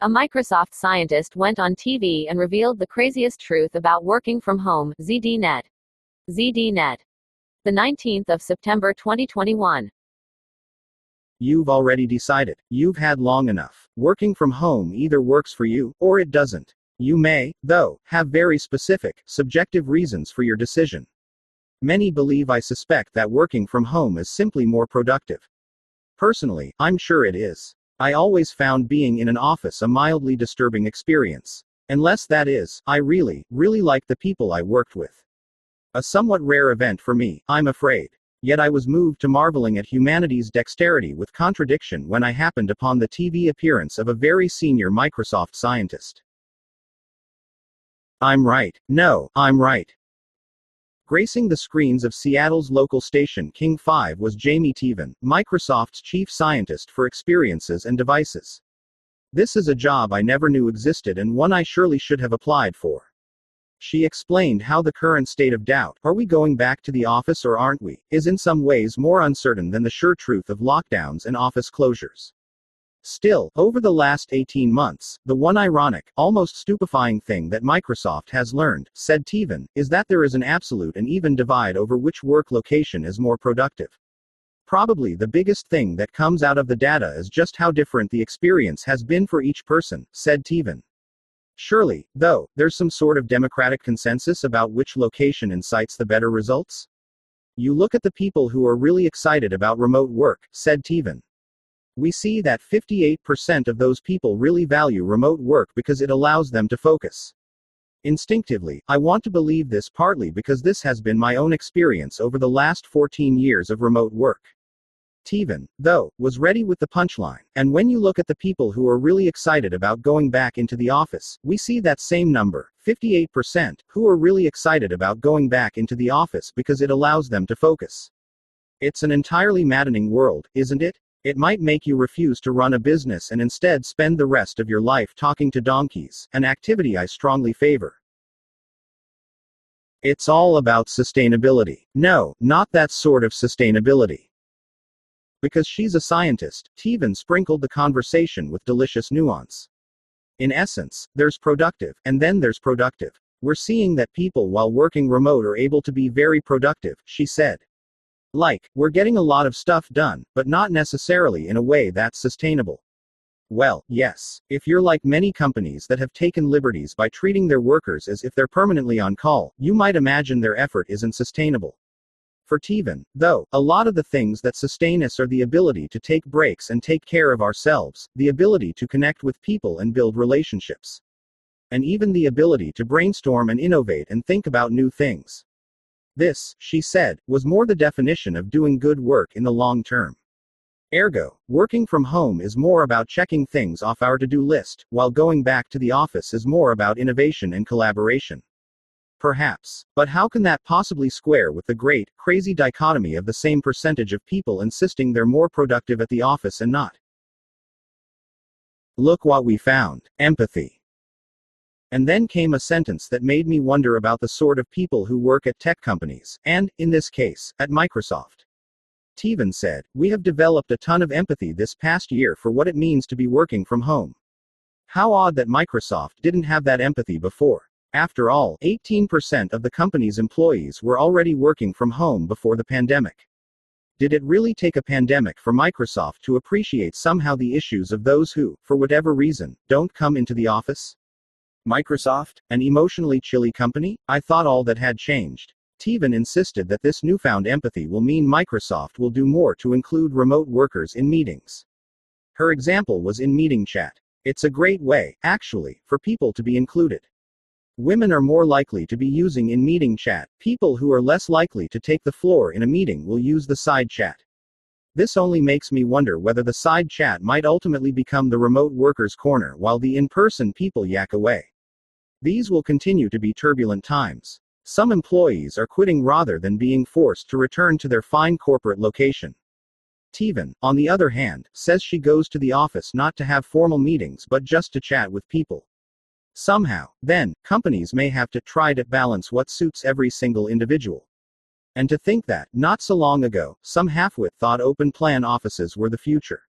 A Microsoft scientist went on TV and revealed the craziest truth about working from home, ZDNet. ZDNet. The 19th of September 2021. You've already decided. You've had long enough. Working from home either works for you, or it doesn't. You may, though, have very specific, subjective reasons for your decision. Many believe I suspect that working from home is simply more productive. Personally, I'm sure it is. I always found being in an office a mildly disturbing experience. Unless that is, I really, really like the people I worked with. A somewhat rare event for me, I'm afraid. Yet I was moved to marveling at humanity's dexterity with contradiction when I happened upon the TV appearance of a very senior Microsoft scientist. I'm right. No, I'm right. Gracing the screens of Seattle's local station King 5 was Jaime Teevan, Microsoft's chief scientist for experiences and devices. This is a job I never knew existed and one I surely should have applied for. She explained how the current state of doubt, are we going back to the office or aren't we, is in some ways more uncertain than the sure truth of lockdowns and office closures. Still, over the last 18 months, the one ironic, almost stupefying thing that Microsoft has learned, said Teevan, is that there is an absolute and even divide over which work location is more productive. Probably the biggest thing that comes out of the data is just how different the experience has been for each person, said Teevan. Surely, though, there's some sort of democratic consensus about which location incites the better results? You look at the people who are really excited about remote work, said Teevan. We see that 58% of those people really value remote work because it allows them to focus. Instinctively, I want to believe this partly because this has been my own experience over the last 14 years of remote work. Teevan, though, was ready with the punchline, and when you look at the people who are really excited about going back into the office, we see that same number, 58%, who are really excited about going back into the office because it allows them to focus. It's an entirely maddening world, isn't it? It might make you refuse to run a business and instead spend the rest of your life talking to donkeys, an activity I strongly favor. It's all about sustainability. No, not that sort of sustainability. Because she's a scientist, Teevan sprinkled the conversation with delicious nuance. In essence, there's productive, and then there's productive. We're seeing that people while working remote are able to be very productive, she said. Like, we're getting a lot of stuff done, but not necessarily in a way that's sustainable. Well, yes. If you're like many companies that have taken liberties by treating their workers as if they're permanently on call, you might imagine their effort isn't sustainable. For Teevan, though, a lot of the things that sustain us are the ability to take breaks and take care of ourselves, the ability to connect with people and build relationships. And even the ability to brainstorm and innovate and think about new things. This, she said, was more the definition of doing good work in the long term. Ergo, working from home is more about checking things off our to do list, while going back to the office is more about innovation and collaboration. Perhaps. But how can that possibly square with the great, crazy dichotomy of the same percentage of people insisting they're more productive at the office and not? Look what we found empathy. And then came a sentence that made me wonder about the sort of people who work at tech companies, and, in this case, at Microsoft. Teevan said, We have developed a ton of empathy this past year for what it means to be working from home. How odd that Microsoft didn't have that empathy before. After all, 18% of the company's employees were already working from home before the pandemic. Did it really take a pandemic for Microsoft to appreciate somehow the issues of those who, for whatever reason, don't come into the office? Microsoft, an emotionally chilly company? I thought all that had changed. Teevan insisted that this newfound empathy will mean Microsoft will do more to include remote workers in meetings. Her example was in meeting chat. It's a great way, actually, for people to be included. Women are more likely to be using in meeting chat. People who are less likely to take the floor in a meeting will use the side chat. This only makes me wonder whether the side chat might ultimately become the remote workers' corner while the in person people yak away. These will continue to be turbulent times. Some employees are quitting rather than being forced to return to their fine corporate location. Teevan, on the other hand, says she goes to the office not to have formal meetings but just to chat with people. Somehow, then, companies may have to try to balance what suits every single individual. And to think that, not so long ago, some halfwit thought open plan offices were the future.